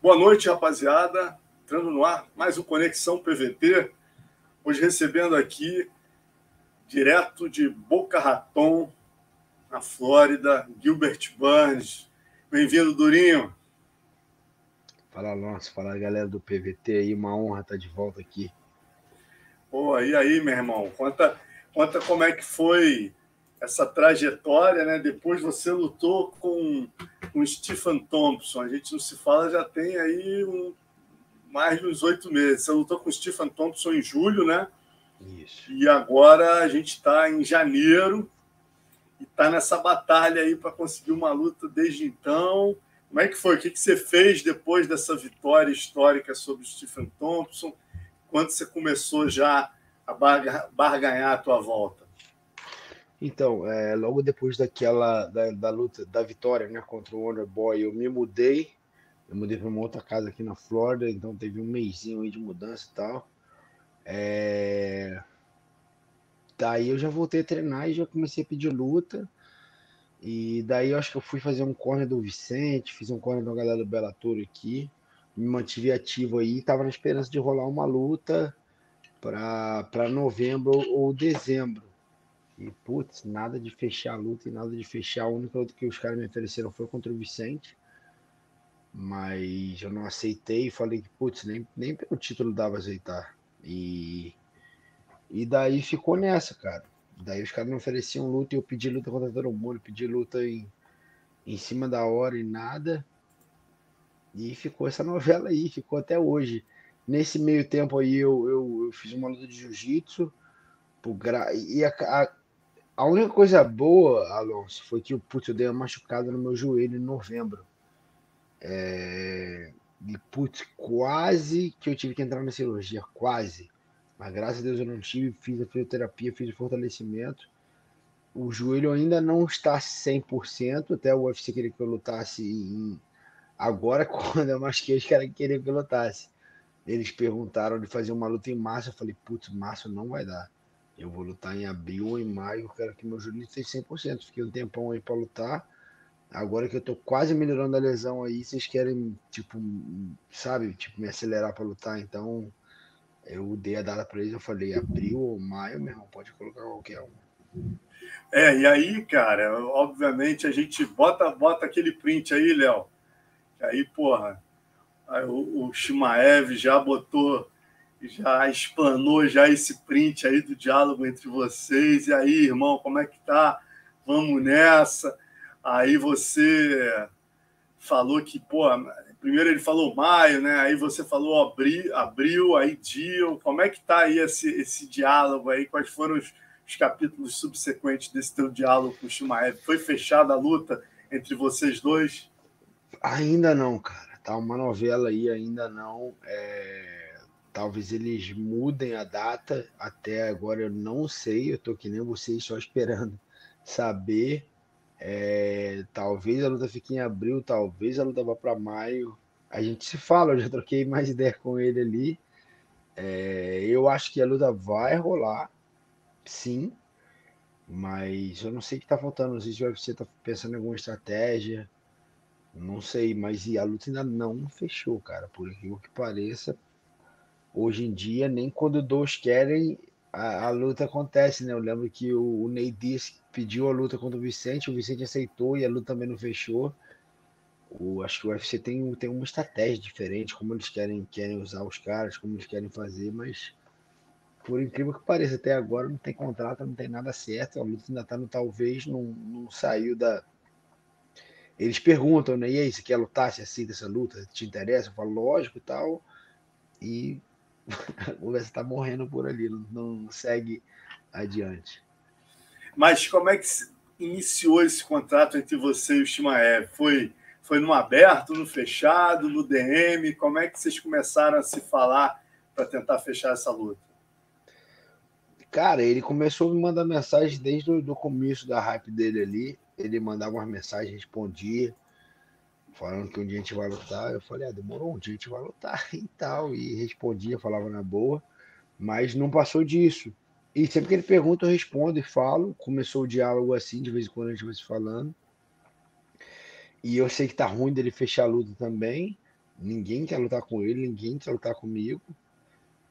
Boa noite, rapaziada. Entrando no ar, mais um Conexão PVT. Hoje recebendo aqui, direto de Boca Raton, na Flórida, Gilbert Burns. Bem-vindo, Durinho. Fala, Alonso. Fala, galera do PVT aí. Uma honra estar de volta aqui. Pô, e aí, meu irmão? Conta, conta como é que foi essa trajetória, né? Depois você lutou com, com Stephen Thompson. A gente não se fala já tem aí um, mais de uns oito meses. Você lutou com Stephen Thompson em julho, né? Isso. E agora a gente está em janeiro e está nessa batalha aí para conseguir uma luta desde então. Como é que foi? O que, que você fez depois dessa vitória histórica sobre o Stephen Thompson? Quando você começou já a barganhar a tua volta? Então, é, logo depois daquela da, da, luta, da vitória, né, contra o Wonder Boy, eu me mudei. Eu mudei para uma outra casa aqui na Flórida, então teve um mêsinho aí de mudança e tal. É... Daí eu já voltei a treinar e já comecei a pedir luta. E daí eu acho que eu fui fazer um corner do Vicente, fiz um corner da galera do Bellator aqui. Me mantive ativo aí, tava na esperança de rolar uma luta para novembro ou dezembro. E, putz, nada de fechar a luta e nada de fechar. A única luta que os caras me ofereceram foi contra o Vicente. Mas eu não aceitei e falei que, putz, nem, nem pelo título dava aceitar. E, e daí ficou nessa, cara. Daí os caras me ofereciam luta e eu pedi luta contra todo mundo, pedi luta em, em cima da hora e nada. E ficou essa novela aí, ficou até hoje. Nesse meio tempo aí eu, eu, eu fiz uma luta de jiu-jitsu. E a, a, a única coisa boa, Alonso, foi que putz, eu dei uma machucada no meu joelho em novembro. É... E, putz, quase que eu tive que entrar na cirurgia, quase. Mas graças a Deus eu não tive, fiz a fisioterapia, fiz o fortalecimento. O joelho ainda não está 100%, até o UFC queria que eu lutasse em... agora, quando eu machuquei, os caras queriam que eu lutasse. Eles perguntaram de fazer uma luta em março, eu falei, putz, março não vai dar. Eu vou lutar em abril ou em maio, quero que meu joelho esteja 100%. Fiquei um tempão aí para lutar. Agora que eu tô quase melhorando a lesão aí, vocês querem, tipo, sabe, tipo, me acelerar para lutar, então eu dei a data para eles, eu falei abril ou maio, meu irmão, pode colocar qualquer um. É, e aí, cara, obviamente a gente bota, bota aquele print aí, Léo. Aí, porra, aí o, o Shimaev já botou já explanou já esse print aí do diálogo entre vocês. E aí, irmão, como é que tá? Vamos nessa. Aí você falou que, pô, primeiro ele falou maio, né? Aí você falou abril, abril aí dia. Como é que tá aí esse, esse diálogo aí? Quais foram os, os capítulos subsequentes desse teu diálogo com o Shimaev? Foi fechada a luta entre vocês dois? Ainda não, cara. Tá uma novela aí, ainda não. É Talvez eles mudem a data. Até agora eu não sei. Eu tô que nem vocês só esperando saber. É, talvez a luta fique em abril, talvez a luta vá para maio. A gente se fala, eu já troquei mais ideia com ele ali. É, eu acho que a luta vai rolar, sim, mas eu não sei o que tá faltando. Não sei se o UFC tá pensando em alguma estratégia, não sei, mas a luta ainda não fechou, cara. Por aquilo que pareça, Hoje em dia, nem quando dois querem, a, a luta acontece, né? Eu lembro que o, o Ney Diaz pediu a luta contra o Vicente, o Vicente aceitou e a luta também não fechou. O, acho que o UFC tem, tem uma estratégia diferente, como eles querem, querem usar os caras, como eles querem fazer, mas por incrível que pareça, até agora não tem contrato, não tem nada certo, a luta ainda tá no talvez, não, não saiu da. Eles perguntam, né? E aí, você quer lutar? Você aceita essa luta? Te interessa? Eu falo, lógico e tal. E a conversa está morrendo por ali, não, segue adiante. Mas como é que iniciou esse contrato entre você e o Shimaev? Foi, foi no aberto, no fechado, no DM? Como é que vocês começaram a se falar para tentar fechar essa luta? Cara, ele começou a me mandar mensagem desde o começo da hype dele ali. Ele mandava umas mensagens, respondia falando que um dia a gente vai lutar. Eu falei, ah, demorou, um dia a gente vai lutar e tal. E respondia, falava na boa, mas não passou disso. E sempre que ele pergunta, eu respondo e falo. Começou o diálogo assim, de vez em quando a gente vai se falando. E eu sei que tá ruim dele fechar a luta também, ninguém quer lutar com ele, ninguém quer lutar comigo.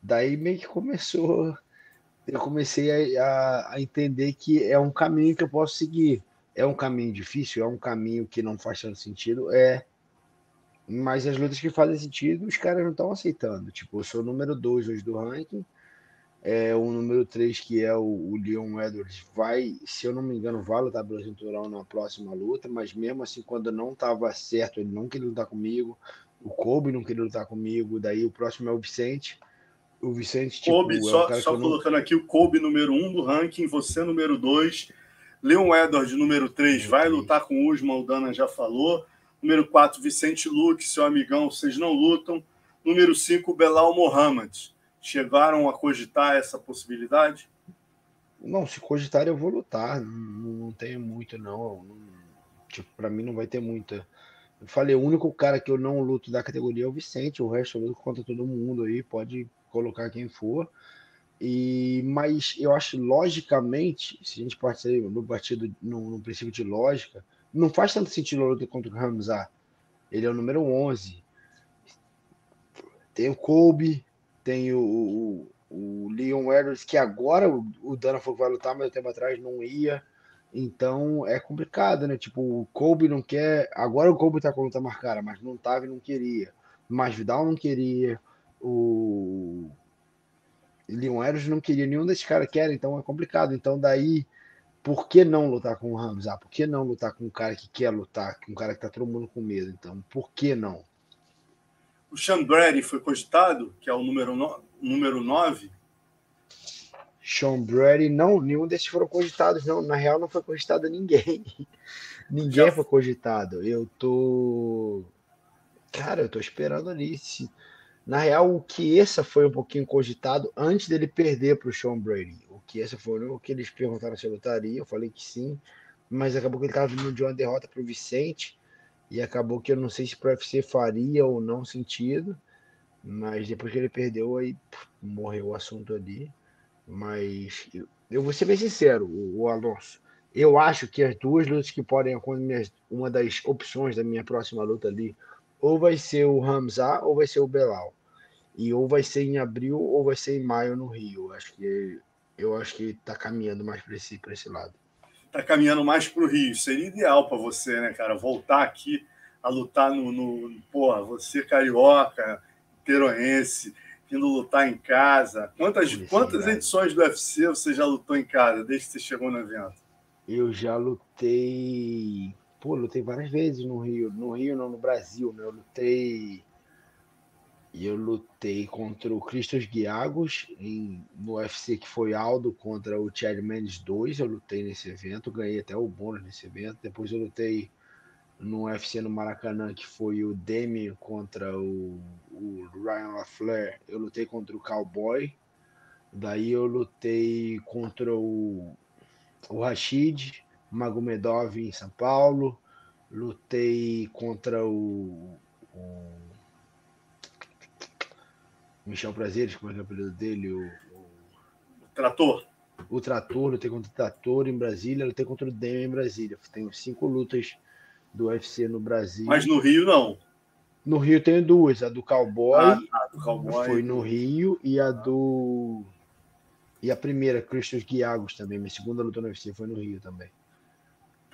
Daí meio que começou, eu comecei a, a entender que é um caminho que eu posso seguir. É um caminho difícil, é um caminho que não faz tanto sentido, é. Mas as lutas que fazem sentido, os caras não estão aceitando. Tipo, eu sou o número 2 hoje do ranking, é, o número 3, que é o, o, Leon Edwards, vai, se eu não me engano, vai lutar pelo cinturão na próxima luta, mas mesmo assim, quando não estava certo, ele não queria lutar comigo. O Kobe não queria lutar comigo. Daí o próximo é o Vicente. O Vicente, tipo, Kobe, é só, só colocando não... aqui o Kobe número 1 um do ranking, você número 2. Leon Edwards, número 3, vai lutar com o Usman, o Dana já falou. Número 4, Vicente Luque, seu amigão, vocês não lutam. Número 5, Belal Mohamed chegaram a cogitar essa possibilidade? Não, se cogitar eu vou lutar. Não, não tenho muito, não. não tipo, para mim não vai ter muita. Eu falei, o único cara que eu não luto da categoria é o Vicente, o resto eu luto contra todo mundo aí, pode colocar quem for. E, mas eu acho logicamente, se a gente partir no partido no, no, princípio de lógica, não faz tanto sentido a luta contra o Ramzar. Ele é o número 11. Tem o Kobe, tem o, o, o Leon Edwards, que agora o, o Dana que vai lutar, mas tempo atrás não ia. Então é complicado, né? Tipo, o Kobe não quer. Agora o Kobe tá com a luta marcada, mas não tava e não queria. Mas Vidal não queria. O Leon Edwards não queria. Nenhum desses caras quer, então é complicado. Então daí. Por que não lutar com o Ramos? Ah, por que não lutar com um cara que quer lutar, com um cara que tá todo mundo com medo? Então, por que não? O Sean Brady foi cogitado, que é o número, no, número 9. Sean Brady, não, nenhum desses foram cogitados, não. Na real, não foi cogitado ninguém. ninguém Já... foi cogitado. Eu tô. Cara, eu tô esperando ali. Se... Na real, o que essa foi um pouquinho cogitado antes dele perder para o Sean Brady. O que essa foi o que eles perguntaram se eu lutaria. Eu falei que sim, mas acabou que ele estava vindo de uma derrota para o Vicente. E acabou que eu não sei se para o UFC faria ou não sentido, mas depois que ele perdeu, aí morreu o assunto ali. Mas eu, eu vou ser bem sincero, o, o, Alonso. Eu acho que as duas lutas que podem acontecer, uma das opções da minha próxima luta ali, ou vai ser o Ramza ou vai ser o Belal. E ou vai ser em abril ou vai ser em maio no Rio. Acho que eu acho que está caminhando mais para esse, esse lado tá caminhando mais para o Rio. Seria ideal para você, né, cara? Voltar aqui a lutar no, no. Porra, você carioca, teroense, indo lutar em casa. Quantas, Sim, quantas cara. edições do UFC você já lutou em casa desde que você chegou no evento? Eu já lutei. Pô, lutei várias vezes no Rio. No Rio, não, no Brasil, né? Eu lutei eu lutei contra o Cristos Guiagos em, no UFC que foi Aldo contra o Chad Mendes 2. Eu lutei nesse evento, ganhei até o bônus nesse evento. Depois eu lutei no UFC no Maracanã, que foi o Demi contra o, o Ryan LaFleur. Eu lutei contra o Cowboy. Daí eu lutei contra o, o Rashid Magomedov em São Paulo. Lutei contra o, o Michel Prazeres, como é que é o apelido dele? O, o... Trator. O Trator, lutei contra o Trator em Brasília, lutei contra o Demi em Brasília. Tenho cinco lutas do UFC no Brasil. Mas no Rio não. No Rio tenho duas, a do Cowboy, ah, tá, do Cowboy foi no Rio e a do e a primeira, Christian Guiagos também, minha segunda luta no UFC foi no Rio também.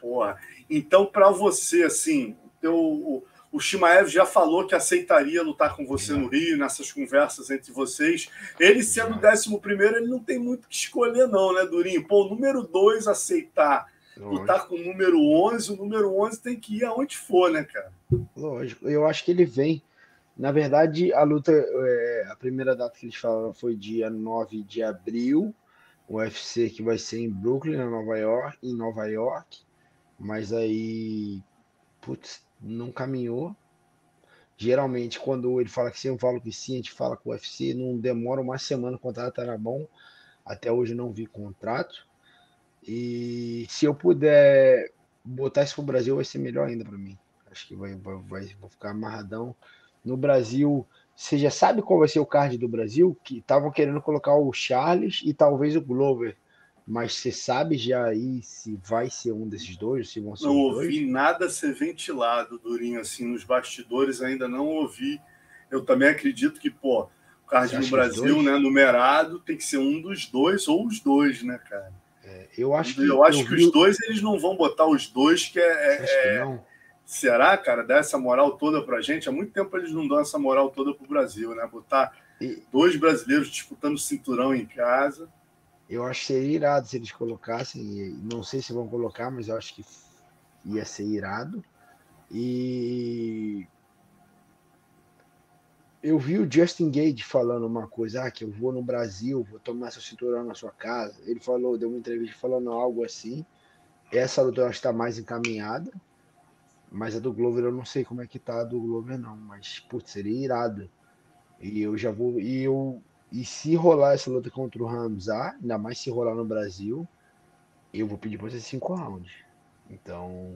Porra. Então para você assim, teu o Shimaev já falou que aceitaria lutar com você no Rio, nessas conversas entre vocês. Ele sendo o décimo primeiro, ele não tem muito que escolher, não, né, Durinho? Pô, o número dois aceitar lutar com o número 11, o número 11 tem que ir aonde for, né, cara? Lógico, eu acho que ele vem. Na verdade, a luta, é, a primeira data que eles falaram foi dia 9 de abril, o UFC que vai ser em Brooklyn, na Nova York, em Nova York. Mas aí, putz, não caminhou. Geralmente, quando ele fala que sim, eu falo que sim, a gente fala com o UFC, não demora uma semana, o contrato era bom. Até hoje não vi contrato. E se eu puder botar isso pro Brasil, vai ser melhor ainda para mim. Acho que vai, vai, vai, vou ficar amarradão. No Brasil, você já sabe qual vai ser o card do Brasil? Que estavam querendo colocar o Charles e talvez o Glover. Mas você sabe já aí se vai ser um desses dois? Se vão ser não ouvi dois? nada ser ventilado, Durinho, assim, nos bastidores ainda não ouvi Eu também acredito que, pô, o card no Brasil, né, numerado, tem que ser um dos dois ou os dois, né, cara? É, eu acho que, eu acho eu que vi... os dois eles não vão botar os dois, que é. é que não? Será, cara, dar essa moral toda pra gente? Há muito tempo eles não dão essa moral toda pro Brasil, né? Botar e... dois brasileiros disputando cinturão em casa. Eu acho que seria irado se eles colocassem. Não sei se vão colocar, mas eu acho que ia ser irado. E eu vi o Justin Gage falando uma coisa, ah, que eu vou no Brasil, vou tomar seu cinturão na sua casa. Ele falou, deu uma entrevista falando algo assim. Essa luta eu acho que está mais encaminhada. Mas a do Glover eu não sei como é que tá a do Glover, não. Mas, putz, seria irado. E eu já vou. E eu. E se rolar essa luta contra o Ramzar, ainda mais se rolar no Brasil, eu vou pedir para ser cinco rounds. Então,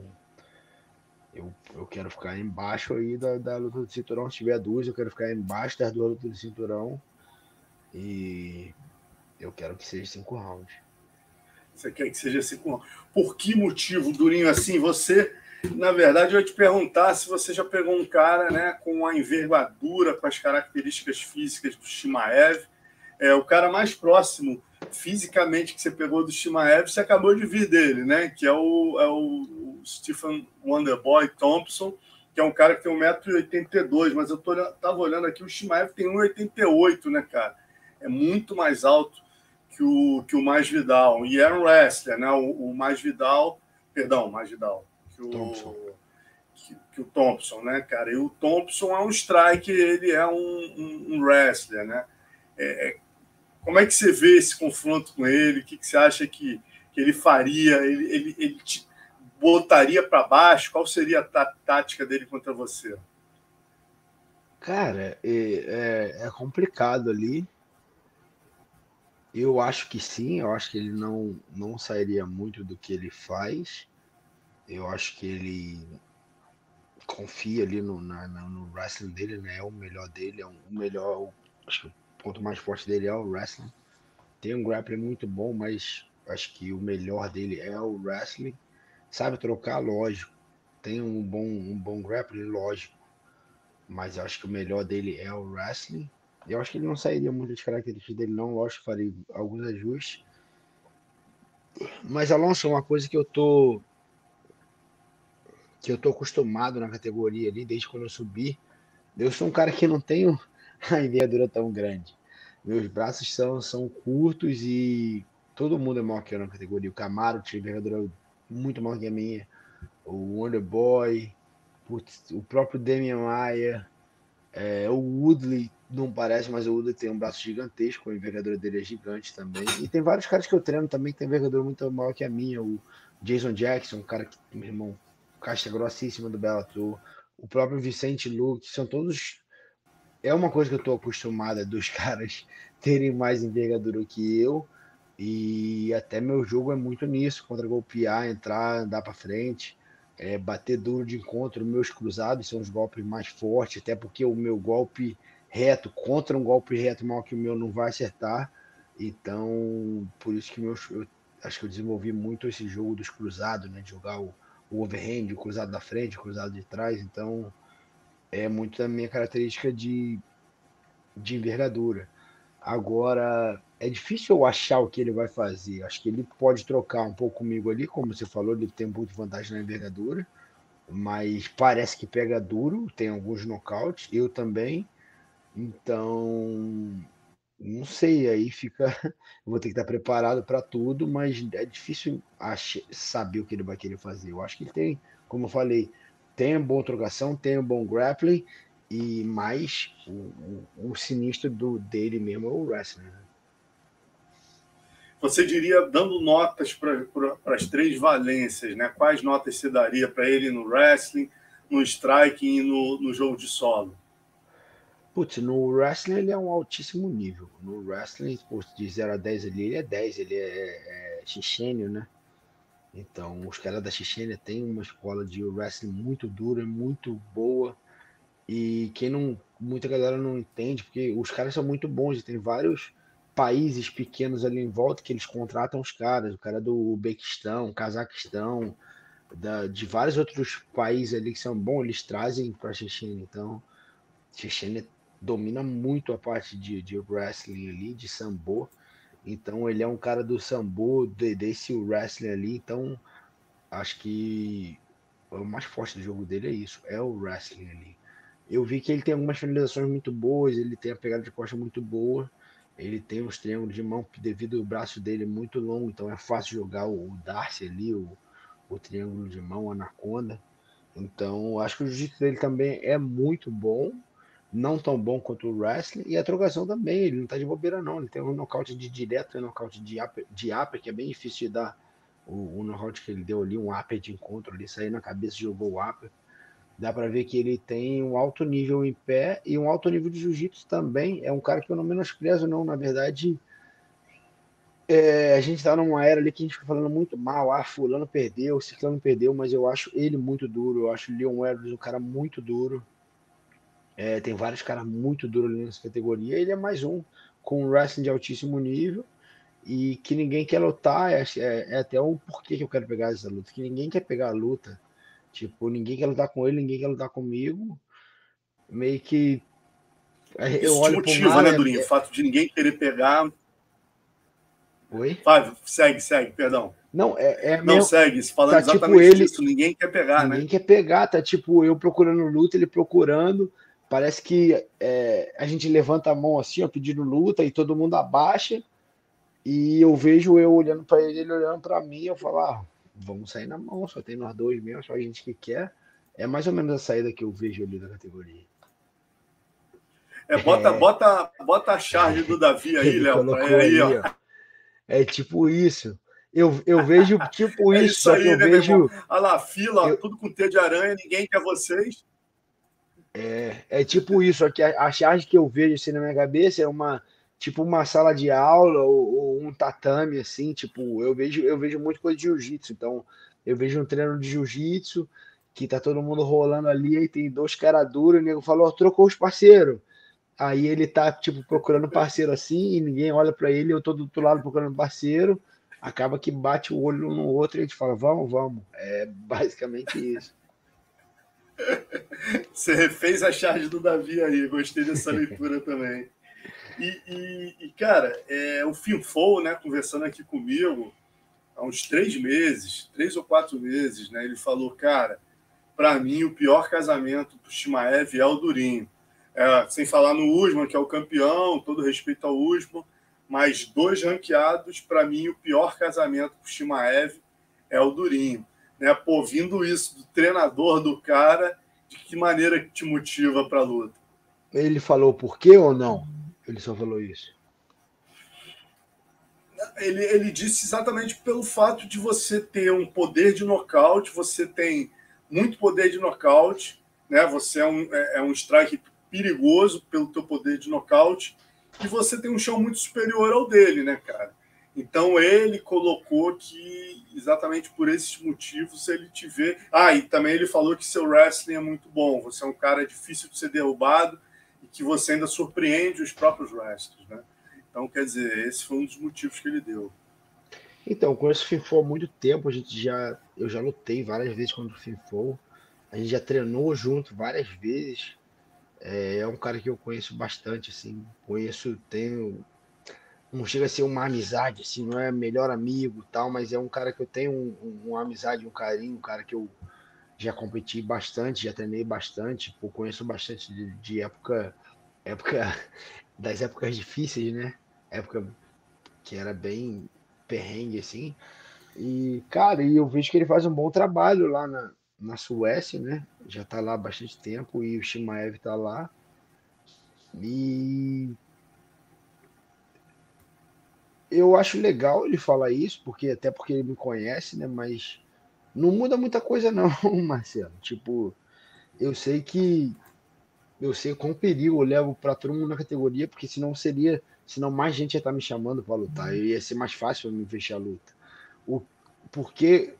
eu, eu quero ficar embaixo aí da, da luta do cinturão. Se tiver duas, eu quero ficar embaixo das duas lutas do cinturão. E eu quero que seja cinco rounds. Você quer que seja cinco rounds? Por que motivo, Durinho, assim, você na verdade, eu ia te perguntar se você já pegou um cara né, com a envergadura, com as características físicas do Shimaev. É, o cara mais próximo fisicamente que você pegou do Shimaev, você acabou de vir dele, né? Que é o, é o Stephen Wonderboy Thompson, que é um cara que tem 1,82m, mas eu tô, tava olhando aqui, o Shimaev tem 1,88m, né, cara? É muito mais alto que o, que o Mais Vidal. E era um wrestler, né? O, o Mais Vidal, perdão, Mais Vidal que o, Thompson. Que, que, o Thompson, né, cara? E o Thompson é um strike, ele é um, um, um wrestler, né? É, é, como é que você vê esse confronto com ele? O que, que você acha que, que ele faria? Ele, ele, ele te botaria para baixo? Qual seria a tática dele contra você? Cara, é, é, é complicado ali. Eu acho que sim, eu acho que ele não, não sairia muito do que ele faz. Eu acho que ele confia ali no, na, no wrestling dele, né? É o melhor dele, é o melhor. Acho que o ponto mais forte dele é o wrestling. Tem um grappling muito bom, mas acho que o melhor dele é o wrestling. Sabe trocar, lógico. Tem um bom, um bom grappling, lógico. Mas acho que o melhor dele é o wrestling. Eu acho que ele não sairia muito das características dele, não. Lógico, faria alguns ajustes. Mas, Alonso, uma coisa que eu tô que eu tô acostumado na categoria ali, desde quando eu subi. Eu sou um cara que não tenho a envergadura tão grande. Meus braços são, são curtos e todo mundo é maior que eu na categoria. O Camaro tinha envergadura muito maior que a minha. O Wonderboy, o próprio Damian Maia, é, o Woodley não parece, mas o Woodley tem um braço gigantesco, a envergadura dele é gigante também. E tem vários caras que eu treino também que tem envergadura muito maior que a minha. O Jason Jackson, um cara que, meu irmão, caixa grossíssima do Bellator, o próprio Vicente Luke, são todos. É uma coisa que eu estou acostumada dos caras terem mais envergadura que eu. E até meu jogo é muito nisso, contra golpear, entrar, andar para frente, é, bater duro de encontro. Meus cruzados são os golpes mais fortes, até porque o meu golpe reto contra um golpe reto maior que o meu não vai acertar. Então, por isso que eu acho que eu desenvolvi muito esse jogo dos cruzados, né? De jogar o, o overhand, o cruzado da frente, o cruzado de trás, então é muito da minha característica de, de envergadura. Agora, é difícil eu achar o que ele vai fazer. Acho que ele pode trocar um pouco comigo ali, como você falou, ele tem muito vantagem na envergadura, mas parece que pega duro, tem alguns nocautes, eu também. Então, não sei, aí fica. Vou ter que estar preparado para tudo, mas é difícil ach... saber o que ele vai querer fazer. Eu acho que ele tem, como eu falei, tem uma boa trocação, tem um bom grappling, e mais o sinistro do, dele mesmo é o wrestling. Né? Você diria, dando notas para as três valências, né? Quais notas você daria para ele no wrestling, no striking e no, no jogo de solo? Putz, no wrestling ele é um altíssimo nível. No wrestling, de 0 a 10 ali, ele é 10, ele é, é xixênio, né? Então, os caras da Chechênia têm uma escola de wrestling muito dura, muito boa. E quem não. Muita galera não entende, porque os caras são muito bons. E tem vários países pequenos ali em volta que eles contratam os caras. O cara do Uzbequistão, Cazaquistão, da, de vários outros países ali que são bons, eles trazem para a. Então, Chechênia domina muito a parte de, de wrestling ali, de sambo. Então ele é um cara do sambo, de, desse wrestling ali. Então acho que o mais forte do jogo dele é isso, é o wrestling ali. Eu vi que ele tem algumas finalizações muito boas, ele tem a pegada de costa muito boa, ele tem os triângulos de mão devido ao braço dele muito longo, então é fácil jogar o, Darcy ali, o, o triângulo de mão, o anaconda. Então acho que o jiu-jitsu dele também é muito bom, não tão bom quanto o wrestling, e a trocação também, ele não tá de bobeira não, ele tem um nocaute de direto e um nocaute de upper, de upper, que é bem difícil de dar o, o nocaute que ele deu ali, um upper de encontro ali, saiu na cabeça e jogou o upper. Dá para ver que ele tem um alto nível em pé e um alto nível de jiu-jitsu também. É um cara que eu não menosprezo, não. Na verdade, é, a gente está numa era ali que a gente fica falando muito mal. Ah, fulano perdeu, ciclano perdeu, mas eu acho ele muito duro. Eu acho o Leon Edwards um cara muito duro. É, tem vários caras muito duros ali nessa categoria. Ele é mais um com um wrestling de altíssimo nível e que ninguém quer lutar. É, é, é até o porquê que eu quero pegar essa luta. Que ninguém quer pegar a luta Tipo, ninguém quer lutar com ele, ninguém quer lutar comigo. Meio que. Eu Isso olho motiva, né, Durinho? É... O fato de ninguém querer pegar. Oi? Vai, segue, segue, perdão. Não, é. é não, meu... segue, falando tá, tipo, exatamente tipo, ele... isso. Ninguém quer pegar, ninguém né? Ninguém quer pegar, tá tipo eu procurando luta, ele procurando. Parece que é, a gente levanta a mão assim, ó, pedindo luta, e todo mundo abaixa. E eu vejo eu olhando para ele, ele olhando para mim, eu falo, ah, vamos sair na mão, só tem nós dois mesmo, só a gente que quer. É mais ou menos a saída que eu vejo ali da categoria. É, bota, é... bota, bota a charge do Davi aí, Léo. Aí, ó. É tipo isso. Eu, eu vejo tipo é isso, aí, eu né, vejo. Olha lá, fila, eu... tudo com teia de aranha, ninguém quer vocês. É, é tipo isso, aqui a, charge que eu vejo assim na minha cabeça é uma tipo uma sala de aula ou, ou, um tatame assim, tipo, eu vejo eu vejo muito coisa de jiu-jitsu, então eu vejo um treino de jiu-jitsu que tá todo mundo rolando ali e tem dois caras duros, e o nego falou, trocou os parceiros. Aí ele tá tipo procurando parceiro assim e ninguém olha para ele, eu tô do outro lado procurando parceiro, acaba que bate o olho um no outro e a gente fala, vamos, vamos. É basicamente isso. Você refez a charge do Davi aí, gostei dessa leitura também. E, e, e cara, é, o Finfou, né, conversando aqui comigo há uns três meses, três ou quatro meses, né, ele falou, cara, para mim o pior casamento do Shimaev é o Durinho. É, sem falar no Usman, que é o campeão, todo respeito ao Usman, mas dois ranqueados, para mim o pior casamento para o Shimaev é o Durinho. Né? Pô, vindo isso do treinador do cara, de que maneira que te motiva para a luta? Ele falou por quê ou não? Ele só falou isso. Ele, ele disse exatamente pelo fato de você ter um poder de nocaute, você tem muito poder de nocaute, né? Você é um, é, é um strike perigoso pelo teu poder de nocaute e você tem um chão muito superior ao dele, né, cara? Então ele colocou que exatamente por esses motivos ele te vê. Ah, e também ele falou que seu wrestling é muito bom. Você é um cara difícil de ser derrubado que você ainda surpreende os próprios wrestlers, né? Então, quer dizer, esse foi um dos motivos que ele deu. Então, conheço o Finfo há muito tempo, a gente já, eu já lutei várias vezes contra o Finfo, a gente já treinou junto várias vezes, é, é, um cara que eu conheço bastante, assim, conheço, tenho, não chega a ser uma amizade, assim, não é melhor amigo tal, mas é um cara que eu tenho um, um, uma amizade, um carinho, um cara que eu já competi bastante, já treinei bastante, pô, conheço bastante de, de, época, época das épocas difíceis, né? Época que era bem perrengue assim. E, cara, e eu vejo que ele faz um bom trabalho lá na, na Suécia, né? Já tá lá há bastante tempo e o Shimaev tá lá. E eu acho legal ele falar isso, porque até porque ele me conhece, né? Mas não muda muita coisa, não, Marcelo. Tipo, eu sei que. Eu sei com perigo eu levo para todo mundo na categoria, porque senão seria. Senão mais gente ia estar tá me chamando para lutar. E ia ser mais fácil me fechar a luta. O, porque.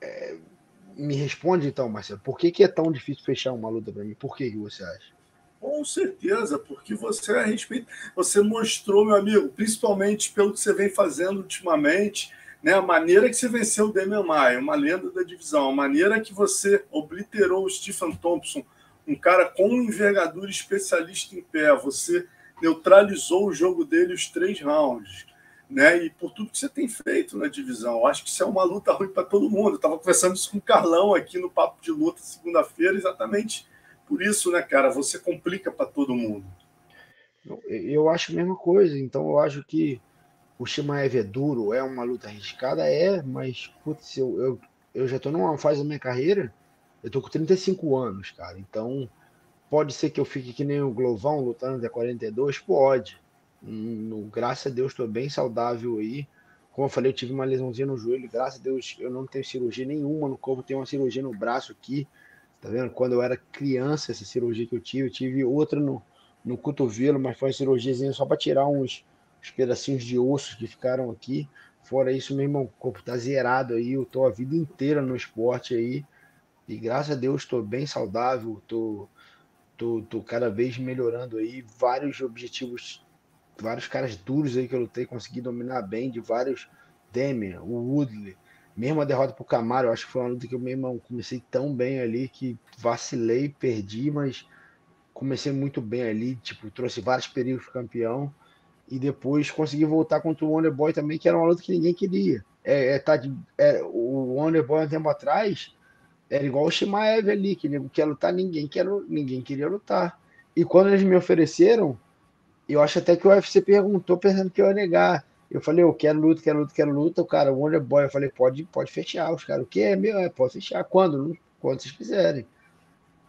É, me responde então, Marcelo. Por que, que é tão difícil fechar uma luta para mim? Por que, que você acha? Com certeza, porque você é respeito. Você mostrou, meu amigo, principalmente pelo que você vem fazendo ultimamente né? A maneira que você venceu o Damian Maia, uma lenda da divisão, a maneira que você obliterou o Stephen Thompson um cara com envergadura especialista em pé. Você neutralizou o jogo dele os três rounds. Né? E por tudo que você tem feito na divisão. Eu acho que isso é uma luta ruim para todo mundo. Eu estava conversando isso com o Carlão aqui no Papo de Luta segunda-feira, exatamente por isso, né, cara? Você complica para todo mundo. Eu acho a mesma coisa. Então, eu acho que o Shimaev é duro, é uma luta arriscada, é, mas, putz, eu, eu, eu já estou numa fase da minha carreira, eu tô com 35 anos, cara. Então, pode ser que eu fique que nem o Glovão lutando até 42? Pode. Hum, graças a Deus, estou bem saudável aí. Como eu falei, eu tive uma lesãozinha no joelho. Graças a Deus, eu não tenho cirurgia nenhuma no corpo. Tenho uma cirurgia no braço aqui. Tá vendo? Quando eu era criança, essa cirurgia que eu tive, eu tive outra no, no cotovelo, mas foi uma cirurgiazinha só para tirar uns, uns pedacinhos de osso que ficaram aqui. Fora isso, meu irmão, o corpo tá zerado aí. Eu tô a vida inteira no esporte aí. E graças a Deus estou bem saudável, tô, tô, tô cada vez melhorando aí. Vários objetivos, vários caras duros aí que eu lutei, consegui dominar bem, de vários Demian, o Woodley, mesmo a derrota pro Camaro, eu acho que foi uma luta que eu mesmo comecei tão bem ali que vacilei, perdi, mas comecei muito bem ali, tipo, trouxe vários perigos pro campeão e depois consegui voltar contra o Wonderboy também, que era uma luta que ninguém queria. É, é, tá é, o Wonderboy um tempo atrás era igual o Shimaev ali, que não quer lutar, ninguém, quer, ninguém queria lutar. E quando eles me ofereceram, eu acho até que o UFC perguntou pensando que eu ia negar. Eu falei, eu quero luta, quero luta, quero luta. O cara, Wonder Boy, eu falei, pode, pode fechar. Os caras, o que é meu? É, pode fechar. Quando? Quando vocês quiserem.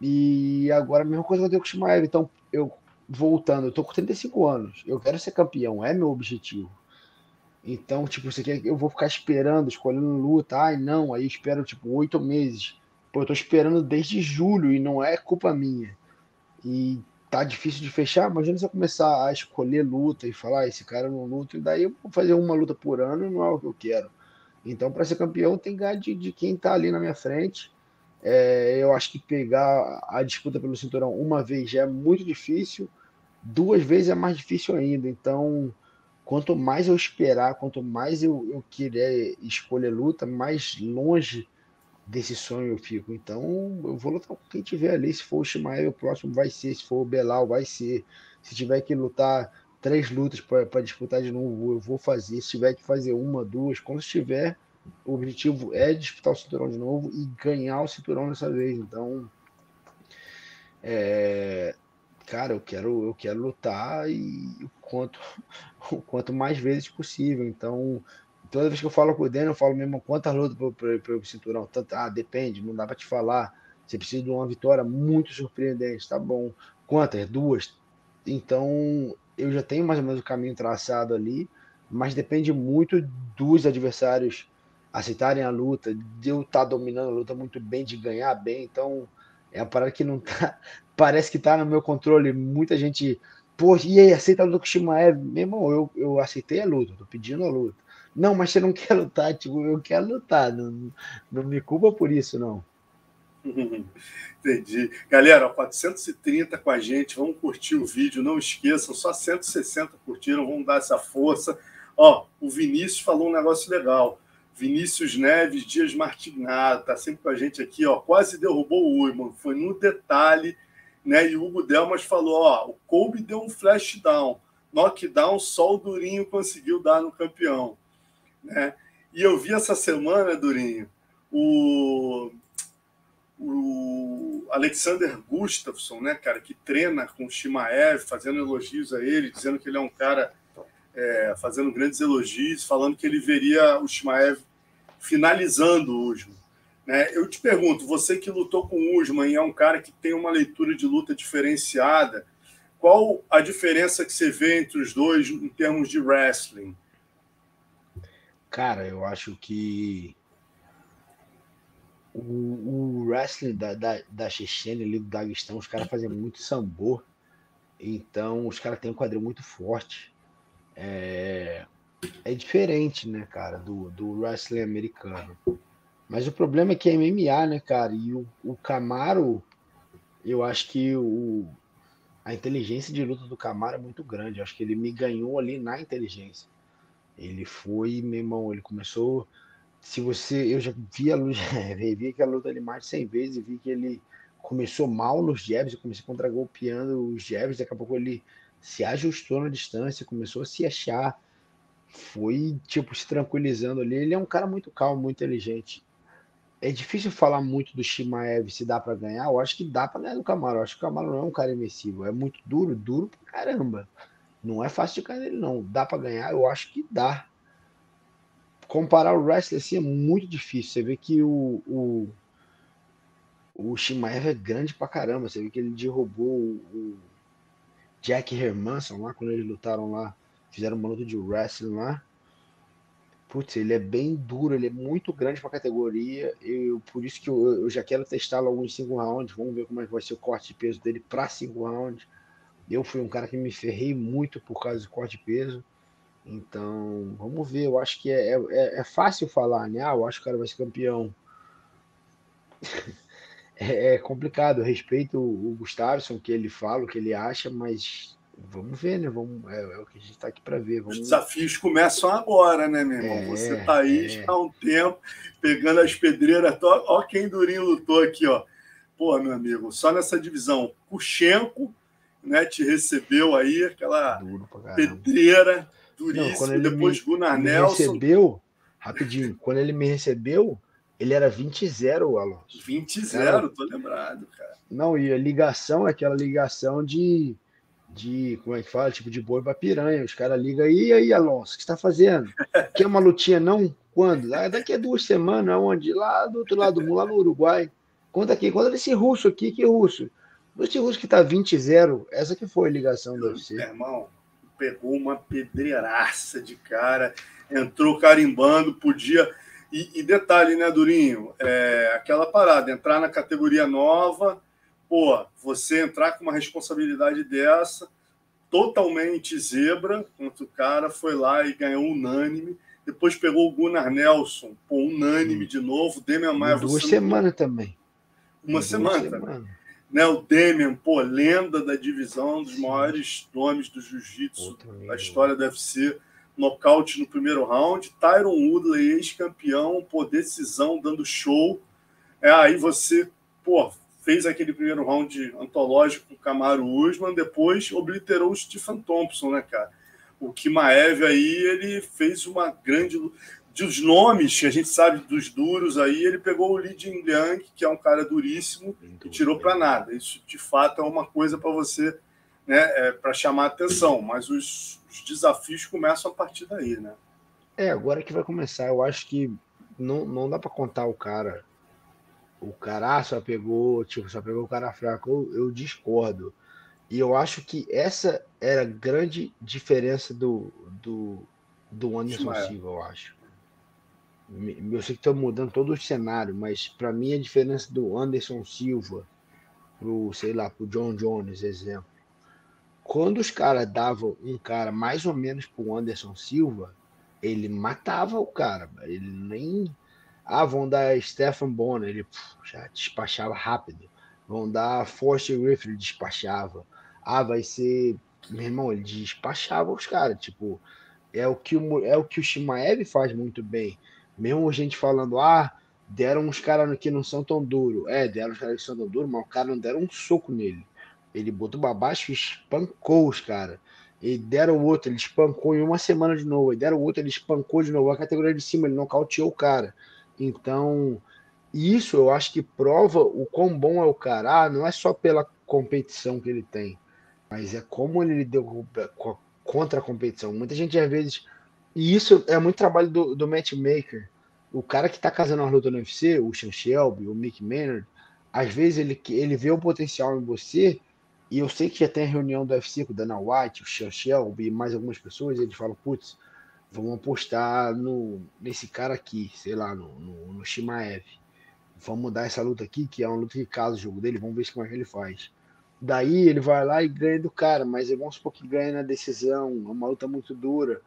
E agora a mesma coisa vai ter com o Shimaev. Então, eu voltando, eu tô com 35 anos. Eu quero ser campeão, é meu objetivo. Então, tipo, você quer eu vou ficar esperando, escolhendo luta. Ai, não, aí espero, tipo, oito meses. Pô, eu tô esperando desde julho e não é culpa minha. E tá difícil de fechar, imagina se eu começar a escolher luta e falar, ah, esse cara não luta, e daí eu vou fazer uma luta por ano, não é o que eu quero. Então, para ser campeão, tem que ganhar de, de quem tá ali na minha frente. É, eu acho que pegar a disputa pelo cinturão uma vez já é muito difícil, duas vezes é mais difícil ainda. Então, quanto mais eu esperar, quanto mais eu, eu querer escolher luta, mais longe desse sonho eu fico. Então, eu vou lutar com quem tiver ali. Se for o Shimaev, o próximo vai ser. Se for o Belal, vai ser. Se tiver que lutar três lutas para disputar de novo, eu vou fazer. Se tiver que fazer uma, duas, quando estiver, o objetivo é disputar o cinturão de novo e ganhar o cinturão dessa vez. Então, é, cara, eu quero, eu quero lutar e quanto, o quanto mais vezes possível. Então, Toda vez que eu falo com o Daniel, eu falo mesmo quantas lutas para o cinturão. Tanto, ah, depende, não dá para te falar. Você precisa de uma vitória muito surpreendente, tá bom. Quantas? Duas. Então, eu já tenho mais ou menos o caminho traçado ali, mas depende muito dos adversários aceitarem a luta, de eu estar tá dominando a luta muito bem, de ganhar bem. Então, é uma parada que não tá. Parece que tá no meu controle. Muita gente. Pô, e aí, aceita a luta com o Shimaev? Meu irmão, eu, eu aceitei a luta, tô pedindo a luta. Não, mas você não quer lutar, tipo, eu quero lutar, não, não me culpa por isso, não. Entendi. Galera, 430 com a gente, vamos curtir o vídeo, não esqueçam, só 160 curtiram, vamos dar essa força. Ó, o Vinícius falou um negócio legal. Vinícius Neves Dias Martinado, tá sempre com a gente aqui, ó, quase derrubou o Uiman, foi no detalhe, né? E o Hugo Delmas falou, ó, o Kobe deu um flash down, knockdown, só o Durinho conseguiu dar no campeão. Né? E eu vi essa semana, Durinho, o, o Alexander Gustafsson, né, cara, que treina com o Shimaev, fazendo elogios a ele, dizendo que ele é um cara é, fazendo grandes elogios, falando que ele veria o Shimaev finalizando o Usman. Né? Eu te pergunto, você que lutou com o Usman e é um cara que tem uma leitura de luta diferenciada, qual a diferença que você vê entre os dois em termos de wrestling? Cara, eu acho que o, o wrestling da, da, da ali do Daguestão, os caras fazem muito sambô. Então, os caras têm um quadril muito forte. É, é diferente, né, cara, do, do wrestling americano. Mas o problema é que é MMA, né, cara? E o, o Camaro, eu acho que o, a inteligência de luta do Camaro é muito grande. Eu acho que ele me ganhou ali na inteligência. Ele foi, meu irmão, ele começou. Se você. Eu já vi a luta, vi aquela luta ali mais de 100 vezes e vi que ele começou mal nos jabs, eu comecei contra-golpeando os jabs, daqui a pouco ele se ajustou na distância, começou a se achar, foi, tipo, se tranquilizando ali. Ele é um cara muito calmo, muito inteligente. É difícil falar muito do Shimaev se dá para ganhar. Eu acho que dá para ganhar do Camaro. Eu acho que o Camaro não é um cara imersivo. É muito duro, duro pra caramba. Não é fácil de cair nele, não. Dá para ganhar? Eu acho que dá. Comparar o wrestler assim é muito difícil. Você vê que o, o, o Shimaev é grande pra caramba. Você vê que ele derrubou o, o Jack Hermanson lá, quando eles lutaram lá. Fizeram uma luta de wrestling lá. Putz, ele é bem duro, ele é muito grande para a categoria. Eu, por isso que eu, eu já quero logo em 5 rounds. Vamos ver como é que vai ser o corte de peso dele para 5 rounds. Eu fui um cara que me ferrei muito por causa do corte de peso. Então, vamos ver. Eu acho que é, é, é fácil falar, né? Ah, eu acho que o cara vai ser campeão. é, é, complicado. Eu respeito o, o Gustavo, que ele fala, o que ele acha, mas Vamos ver, né? Vamos, é, é o que a gente está aqui para ver. Vamos... Os desafios começam agora, né, meu irmão? É, Você está aí é. já há um tempo, pegando as pedreiras. Ó, quem Durinho lutou aqui, ó. Pô, meu amigo, só nessa divisão, Kuchenko, né, te recebeu aí, aquela pedreira duríssima. Depois Gunnar Nelson. recebeu, rapidinho, quando ele me recebeu, ele era 20-0, Alonso. 20-0, tô lembrado, cara. Não, e a ligação é aquela ligação de de, como é que fala, tipo de boi para piranha. Os caras ligam, e aí, Alonso, o que você está fazendo? Quer uma lutinha não? Quando? Ah, daqui a duas semanas, onde? Lá do outro lado do mundo, lá no Uruguai. Conta aqui, conta desse russo aqui, que russo? Esse russo que tá 20-0, essa que foi a ligação do UFC. Meu irmão, pegou uma pedreiraça de cara, entrou carimbando, podia. E, e detalhe, né, Durinho? É, aquela parada, entrar na categoria nova pô, você entrar com uma responsabilidade dessa, totalmente zebra, contra o cara, foi lá e ganhou unânime. Depois pegou o Gunnar Nelson, pô, unânime hum. de novo. Demian Maia. Duas semanas também. Uma semana, semana. Né, o Demian, pô, lenda da divisão, um dos maiores nomes do jiu-jitsu da história do UFC. Nocaute no primeiro round. Tyron Woodley, ex-campeão, pô, decisão, dando show. É, aí você, pô, fez aquele primeiro round antológico com o Camaro Usman, depois obliterou o Stephen Thompson, né, cara? O Kimaev aí, ele fez uma grande. Dos nomes que a gente sabe dos duros aí, ele pegou o Li Jingliang, que é um cara duríssimo, e tirou para nada. Isso, de fato, é uma coisa para você, né, é, para chamar atenção. Mas os, os desafios começam a partir daí, né? É, agora que vai começar. Eu acho que não, não dá para contar o cara o cara só pegou, tipo, só pegou o cara fraco, eu, eu, discordo. E eu acho que essa era a grande diferença do, do, do Anderson é. Silva, eu acho. Eu sei que estou mudando todo o cenário, mas para mim a diferença do Anderson Silva pro, sei lá, pro John Jones, exemplo. Quando os caras davam um cara mais ou menos pro Anderson Silva, ele matava o cara, ele nem ah, vão dar Stephen Bonner, ele puf, já despachava rápido. Vão dar Force Griffin, ele despachava. Ah, vai ser. Meu irmão, ele despachava os caras. Tipo, é o que o, é o, que o Shimaev faz muito bem. Mesmo gente falando, ah, deram uns caras que não são tão duros. É, deram uns caras que são tão duros, mas o cara não deram um soco nele. Ele botou pra baixo e espancou os caras. E deram outro, ele espancou em uma semana de novo. E deram outro, ele espancou de novo. A categoria de cima, ele nocauteou o cara. Então, isso eu acho que prova o quão bom é o cara. Ah, não é só pela competição que ele tem, mas é como ele deu contra a competição. Muita gente às vezes. E isso é muito trabalho do, do matchmaker. O cara que está casando uma luta no UFC, o Sean Shelby, o Mick Maynard, às vezes ele, ele vê o potencial em você. E eu sei que já tem reunião do UFC com o Dana White, o Sean Shelby e mais algumas pessoas. Eles falam: putz, vamos apostar no, nesse cara aqui, sei lá, no, no, no Shimaev. Vamos dar essa luta aqui, que é uma luta que casa o jogo dele, vamos ver como é que ele faz. Daí ele vai lá e ganha do cara, mas vamos supor que ganha na decisão, é uma luta muito dura.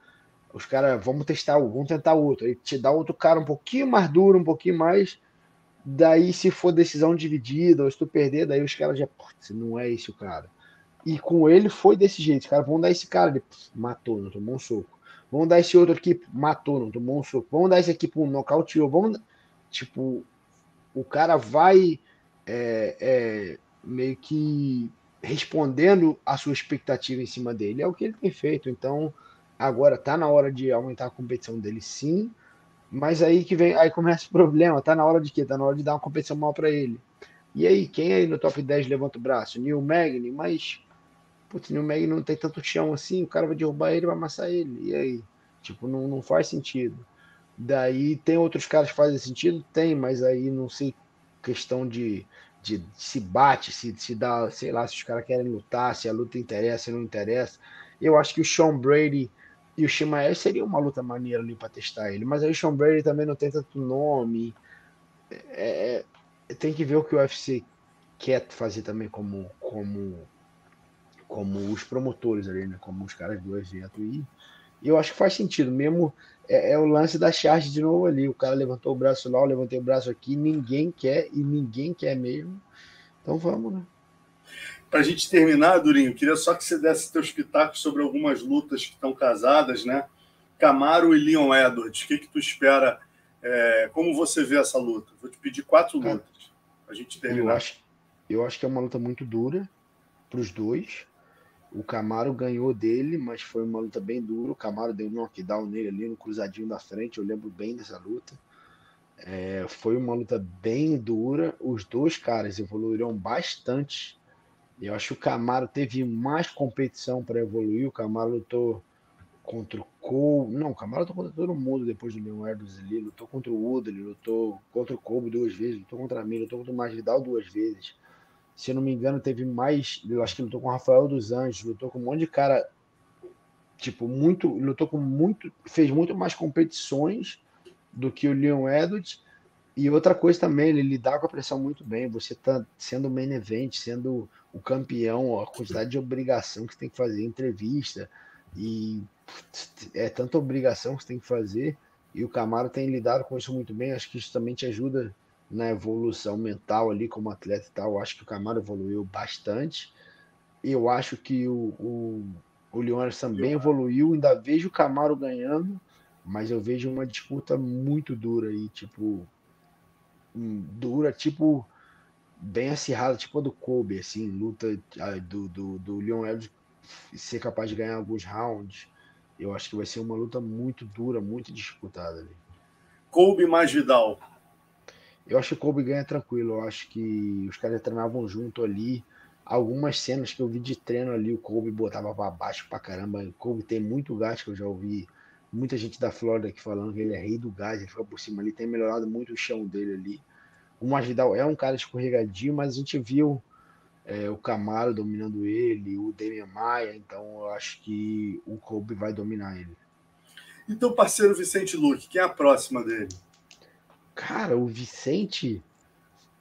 Os caras, vamos testar, vamos tentar outro. Aí te dá outro cara um pouquinho mais duro, um pouquinho mais. Daí, se for decisão dividida, ou se tu perder, daí os caras já, putz, não é esse o cara. E com ele foi desse jeito. Os caras vão dar esse cara, ele pff, matou, não tomou um soco. Vamos dar esse outro aqui, matou, não tomou um soco. Vamos dar esse aqui para um nocauteou. Vamos, tipo, o cara vai é, é, meio que respondendo a sua expectativa em cima dele. É o que ele tem feito. Então, agora tá na hora de aumentar a competição dele, sim. Mas aí que vem, aí começa o problema. Tá na hora de quê? Tá na hora de dar uma competição mal para ele. E aí, quem aí no top 10 levanta o braço? Neil Magny, mas putz, Neil Magny não tem tanto chão assim, o cara vai derrubar ele, vai amassar ele. E aí? Tipo, não, não faz sentido. Daí tem outros caras que fazem sentido? Tem, mas aí não sei questão de, de se bate, se, se dá, sei lá, se os caras querem lutar, se a luta interessa, se não interessa. Eu acho que o Sean Brady e o Shimaev seria uma luta maneira ali para testar ele, mas aí o Sean Brady também não tem tanto nome. É, é, tem que ver o que o UFC quer fazer também como como como os promotores ali, né? Como os caras do evento e eu acho que faz sentido, mesmo é, é, o lance da charge de novo ali. O cara levantou o braço lá, eu levantei o braço aqui, ninguém quer e ninguém quer mesmo. Então vamos, né? Para a gente terminar, Durinho, queria só que você desse teus pitacos sobre algumas lutas que estão casadas, né? Camaro e Leon Edwards, o que, que tu espera? É, como você vê essa luta? Vou te pedir quatro lutas para a gente terminar. Eu acho, eu acho que é uma luta muito dura para os dois. O Camaro ganhou dele, mas foi uma luta bem dura. O Camaro deu um knockdown nele ali no cruzadinho da frente. Eu lembro bem dessa luta. É, foi uma luta bem dura. Os dois caras evoluíram bastante. Eu acho que o Camaro teve mais competição para evoluir. O Camaro lutou contra o Cole. Não, o Camaro lutou contra todo mundo depois do Leon Edwards ali. Lutou contra o Woodley, lutou contra o Kobe duas vezes, lutou contra mim, lutou contra o Masvidal duas vezes se eu não me engano, teve mais. Eu acho que lutou com o Rafael dos Anjos, lutou com um monte de cara. Tipo, muito. Lutou com muito. Fez muito mais competições do que o Leon Edwards. E outra coisa também, ele lidar com a pressão muito bem. Você tá sendo main event, sendo o campeão, a quantidade de obrigação que você tem que fazer, entrevista. E é tanta obrigação que você tem que fazer. E o Camaro tem lidado com isso muito bem. Acho que isso também te ajuda na evolução mental ali como atleta e tal. Acho que o Camaro evoluiu bastante. Eu acho que o, o, o Leon também evoluiu. Ainda vejo o Camaro ganhando, mas eu vejo uma disputa muito dura aí, tipo. Hum, dura, tipo. Bem acirrada, tipo a do Kobe, assim, luta do, do, do Leon Edwards ser capaz de ganhar alguns rounds. Eu acho que vai ser uma luta muito dura, muito disputada ali. Kobe mais Vidal. Eu acho que o Kobe ganha tranquilo. Eu acho que os caras treinavam junto ali. Algumas cenas que eu vi de treino ali, o Kobe botava para baixo pra caramba. O Kobe tem muito gás, que eu já ouvi muita gente da Flórida aqui falando que ele é rei do gás, ele fica por cima ali, tem melhorado muito o chão dele ali. O Masvidal é um cara escorregadio, mas a gente viu é, o Camaro dominando ele, o Demian Maia, então eu acho que o Kobe vai dominar ele. Então, parceiro Vicente Luque, quem é a próxima dele? Cara, o Vicente,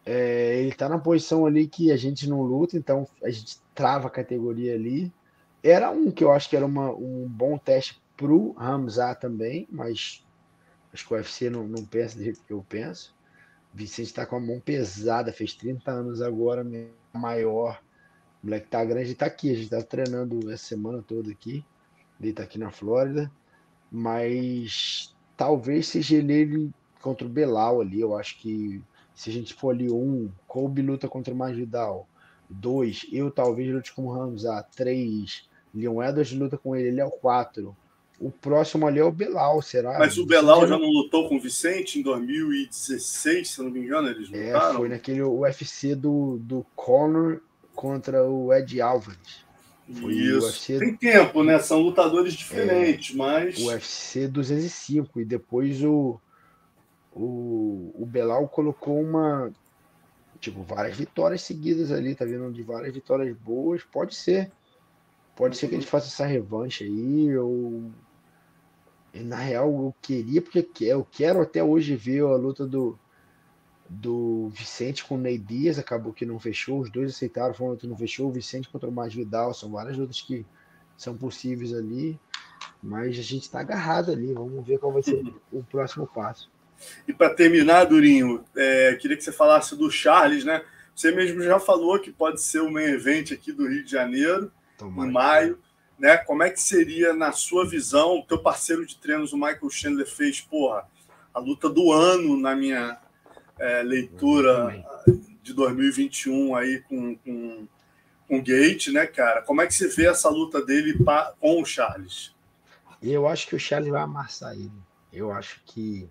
é, ele tá na posição ali que a gente não luta, então a gente trava a categoria ali. Era um que eu acho que era uma, um bom teste pro Ramzat também, mas acho que o UFC não, não pensa do jeito que eu penso. Vicente tá com a mão pesada, fez 30 anos agora, maior. O moleque tá grande, tá aqui, a gente tá treinando essa semana toda aqui. Ele tá aqui na Flórida, mas talvez seja ele contra o Belal ali. Eu acho que se a gente for ali um, Kobe luta contra o Masvidal. Dois, eu talvez lute com o Hamza. Três, Leon Edwards luta com ele, ele é o quatro. O próximo ali é o Belal, será? Mas o Belal já não lutou com o Vicente em 2016, se não me engano, eles é, lutaram? É, foi naquele UFC do, do Conor contra o Ed Alvarez. Foi Isso. UFC... Tem tempo, né? São lutadores diferentes, é, mas. O UFC 205 e depois o o, o Belal colocou uma. Tipo, várias vitórias seguidas ali, tá vendo? De várias vitórias boas. Pode ser. Pode ser que ele faça essa revanche aí. Ou. Na real, eu queria, porque eu quero até hoje ver a luta do, do Vicente com o Ney Dias. Acabou que não fechou. Os dois aceitaram, foi uma luta que não fechou. O Vicente contra o Mais Vidal. São várias lutas que são possíveis ali. Mas a gente está agarrado ali. Vamos ver qual vai ser o próximo passo. E para terminar, Durinho, é, queria que você falasse do Charles, né? Você mesmo já falou que pode ser o main event aqui do Rio de Janeiro, Tomara. em maio. Né? Como é que seria, na sua visão, o teu parceiro de treinos, o Michael Chandler, fez, porra, a luta do ano na minha é, leitura de 2021 aí com, com, com o Gate, né, cara? Como é que você vê essa luta dele pra, com o Charles? Eu acho que o Charles vai amassar ele. Eu acho que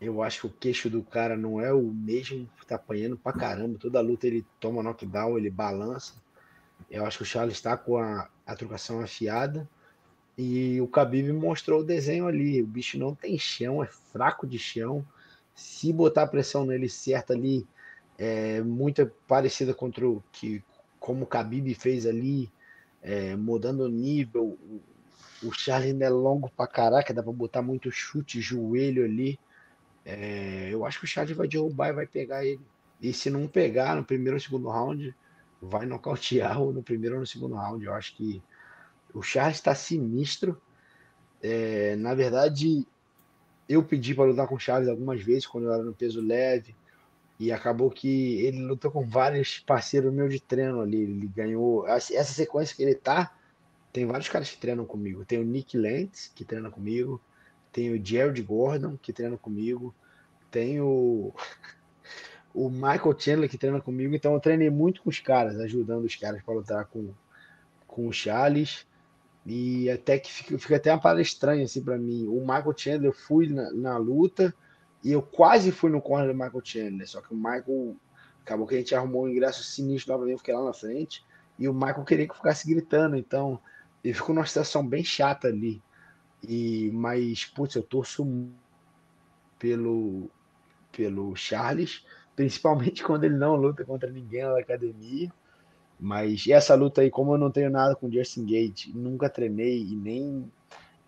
eu acho que o queixo do cara não é o mesmo, tá apanhando pra caramba. Toda luta ele toma knockdown, ele balança. Eu acho que o Charles está com a, a trocação afiada. E o Khabib mostrou o desenho ali. O bicho não tem chão, é fraco de chão. Se botar pressão nele certa ali, é muito parecida contra o que como o Khabib fez ali, é, mudando o nível. O Charles ainda é longo pra caraca, dá pra botar muito chute, joelho ali. É, eu acho que o Charles vai derrubar e vai pegar ele. E se não pegar no primeiro ou segundo round, vai nocautear no primeiro ou no segundo round. Eu acho que o Charles está sinistro. É, na verdade, eu pedi para lutar com o Charles algumas vezes quando eu era no peso leve. E acabou que ele lutou com vários parceiros meus de treino ali. Ele ganhou. Essa sequência que ele tá, tem vários caras que treinam comigo. Tem o Nick Lentz, que treina comigo. Tem o Jared Gordon, que treina comigo. Tem o, o Michael Chandler, que treina comigo. Então eu treinei muito com os caras, ajudando os caras para lutar com, com o Charles. E até que fica, fica até uma parada estranha assim para mim. O Michael Chandler, eu fui na, na, luta e eu quase fui no corner do Michael Chandler. Só que o Michael acabou que a gente arrumou um ingresso sinistro novamente, fiquei lá na frente. E o Michael queria que eu ficasse gritando. Então ele ficou numa situação bem chata ali. E, mas, putz, eu torço pelo, pelo Charles, principalmente quando ele não luta contra ninguém na academia. Mas essa luta aí, como eu não tenho nada com Justin Gate, nunca treinei e nem.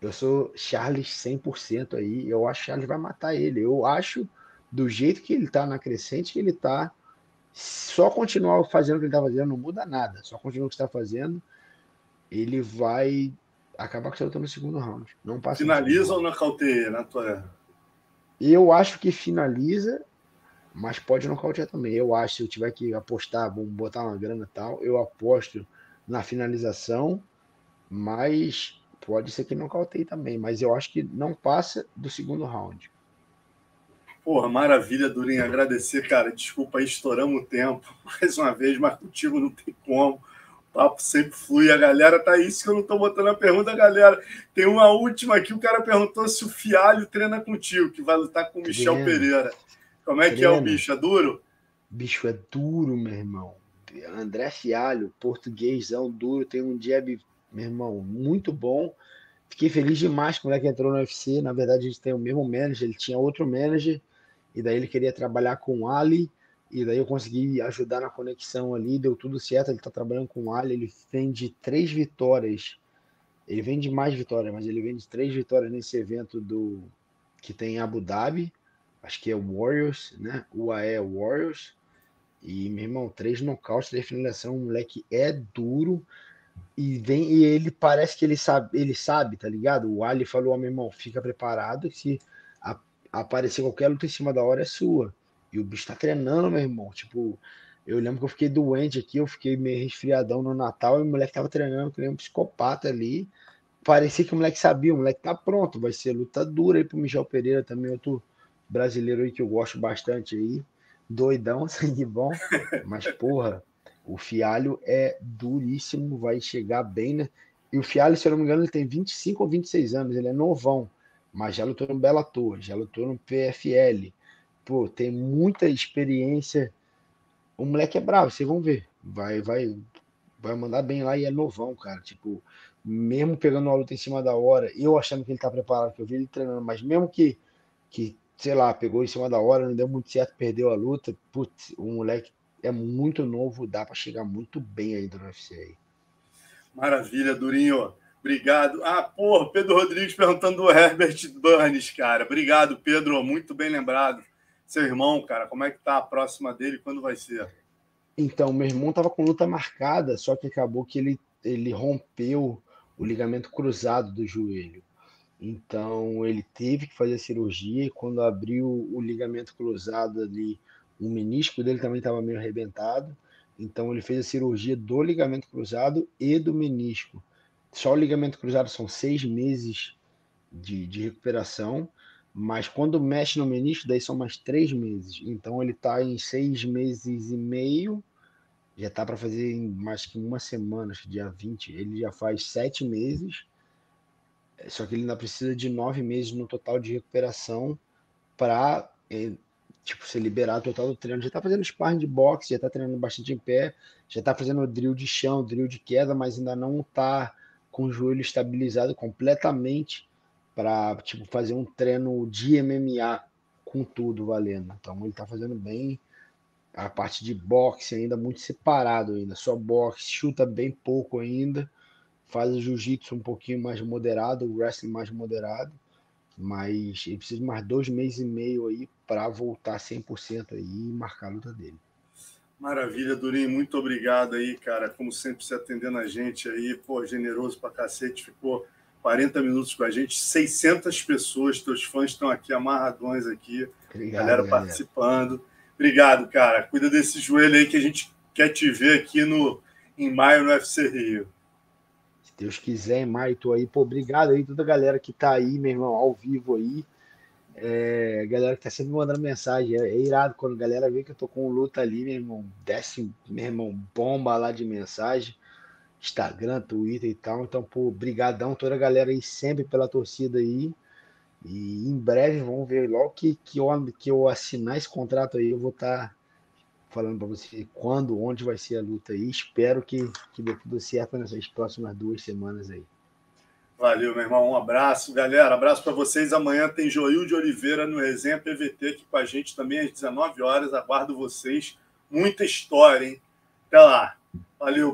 Eu sou Charles 100% aí. Eu acho que Charles vai matar ele. Eu acho, do jeito que ele tá na crescente, que ele tá. Só continuar fazendo o que ele tá fazendo, não muda nada. Só continuar o que está fazendo, ele vai acaba com essa luta no segundo round. Não passa Finaliza ou nocauteia na tua. Eu acho que finaliza, mas pode nocautear também. Eu acho, se eu tiver que apostar, vamos botar uma grana e tal, eu aposto na finalização, mas pode ser que nocauteie também. Mas eu acho que não passa do segundo round. Porra, maravilha, Durinho. Agradecer, cara. Desculpa aí, estouramos o tempo mais uma vez, mas contigo não tem como papo sempre flui. A galera tá isso que eu não tô botando a pergunta, galera. Tem uma última aqui, o cara perguntou se o Fialho treina contigo, que vai lutar com o Michel. Pereira. Como é que é o bicho? É duro? Bicho é duro, meu irmão. André Fialho, portuguêsão duro, tem um jab, meu irmão, muito bom. Fiquei feliz demais com o moleque entrou no UFC. Na verdade, a gente tem o mesmo manager, ele tinha outro manager, e daí ele queria trabalhar com o Ali e daí eu consegui ajudar na conexão ali, deu tudo certo. Ele está trabalhando com o Ali, ele vende três vitórias. Ele vende mais vitórias, mas ele vende três vitórias nesse evento do que tem em Abu Dhabi. Acho que é Warriors, né? UAE Warriors. E, meu irmão, três nocautes, três finalização. O moleque é duro. E vem e ele parece que ele sabe, ele sabe, tá ligado? O Ali falou, meu irmão, fica preparado se a, aparecer qualquer luta em cima da hora é sua. E o bicho tá treinando, meu irmão. Tipo, eu lembro que eu fiquei doente aqui, eu fiquei meio resfriadão no Natal e o moleque tava treinando, que nem um psicopata ali. Parecia que o moleque sabia, o moleque tá pronto, vai ser luta dura aí pro Michel Pereira também, outro brasileiro aí que eu gosto bastante aí. Doidão, sangue bom. Mas, porra, o Fialho é duríssimo, vai chegar bem, né? E o Fialho, se eu não me engano, ele tem 25 ou 26 anos, ele é novão, mas já lutou no Bellator, já lutou no PFL, pô, tem muita experiência. O moleque é bravo, vocês vão ver. Vai, vai, vai mandar bem lá e é novão, cara. Tipo, mesmo pegando uma luta em cima da hora, eu achando que ele tá preparado, que eu vi ele treinando, mas mesmo que, que sei lá, pegou em cima da hora, não deu muito certo, perdeu a luta, putz, o moleque é muito novo, dá para chegar muito bem aí no UFC aí. Maravilha, Durinho. Obrigado. Ah, porra, Pedro Rodrigues perguntando do Herbert Burns, cara. Obrigado, Pedro. Muito bem lembrado seu irmão, cara, como é que tá a próxima dele? Quando vai ser? Então, meu irmão tava com luta marcada, só que acabou que ele, ele rompeu o ligamento cruzado do joelho. Então, ele teve que fazer a cirurgia e quando abriu o ligamento cruzado ali, o menisco dele também estava meio arrebentado. Então, ele fez a cirurgia do ligamento cruzado e do menisco. Só o ligamento cruzado são seis meses de, de recuperação Mas quando mexe no menisco, daí são mais três meses. Então ele está em seis meses e meio. Já tá para fazer em mais que uma semana, acho que dia 20. Ele já faz sete meses. Só que ele ainda precisa de nove meses no total de recuperação para é, tipo, ser liberado total do treino. Já tá fazendo sparring de boxe, já tá treinando bastante em pé, já tá fazendo drill de chão, drill de queda, mas ainda não tá com o joelho estabilizado completamente para tipo, fazer um treino de MMA com tudo valendo. Então ele está fazendo bem. A parte de boxe ainda muito separado ainda, só boxe, chuta bem pouco ainda, faz o jiu-jitsu um pouquinho mais moderado, o wrestling mais moderado, mas ele precisa de mais dois meses e meio aí para voltar 100% aí e marcar a luta dele. Maravilha, Durinho, muito obrigado aí, cara, como sempre se atendendo a gente aí, pô, generoso pra cacete, ficou 40 minutos com a gente, 600 pessoas, teus fãs estão aqui amarradões aqui, Obrigado, galera, galera participando. Obrigado, cara. Cuida desse joelho aí que a gente quer te ver aqui no em maio no UFC Rio. Deus quiser, em maio, tô aí. Pô, obrigado aí, toda a galera que tá aí, meu irmão, ao vivo aí. É, galera que tá sempre mandando mensagem. É, é, irado quando a galera vê que eu tô com luta ali, meu irmão. Desce, meu irmão, bomba lá de mensagem. Instagram, Twitter e tal. Então, pô, brigadão toda a galera aí sempre pela torcida aí. E em breve vamos ver logo que, que, eu, que eu assinar esse contrato aí, eu vou estar tá falando para você quando, onde vai ser a luta aí. Espero que, que dê tudo certo nessas próximas duas semanas aí. Valeu, meu irmão. Um abraço, galera. Abraço para vocês. Amanhã tem Joil de Oliveira no Resenha PVT aqui com a gente também às 19 horas. Aguardo vocês. Muita história, hein? Até lá. Valeu.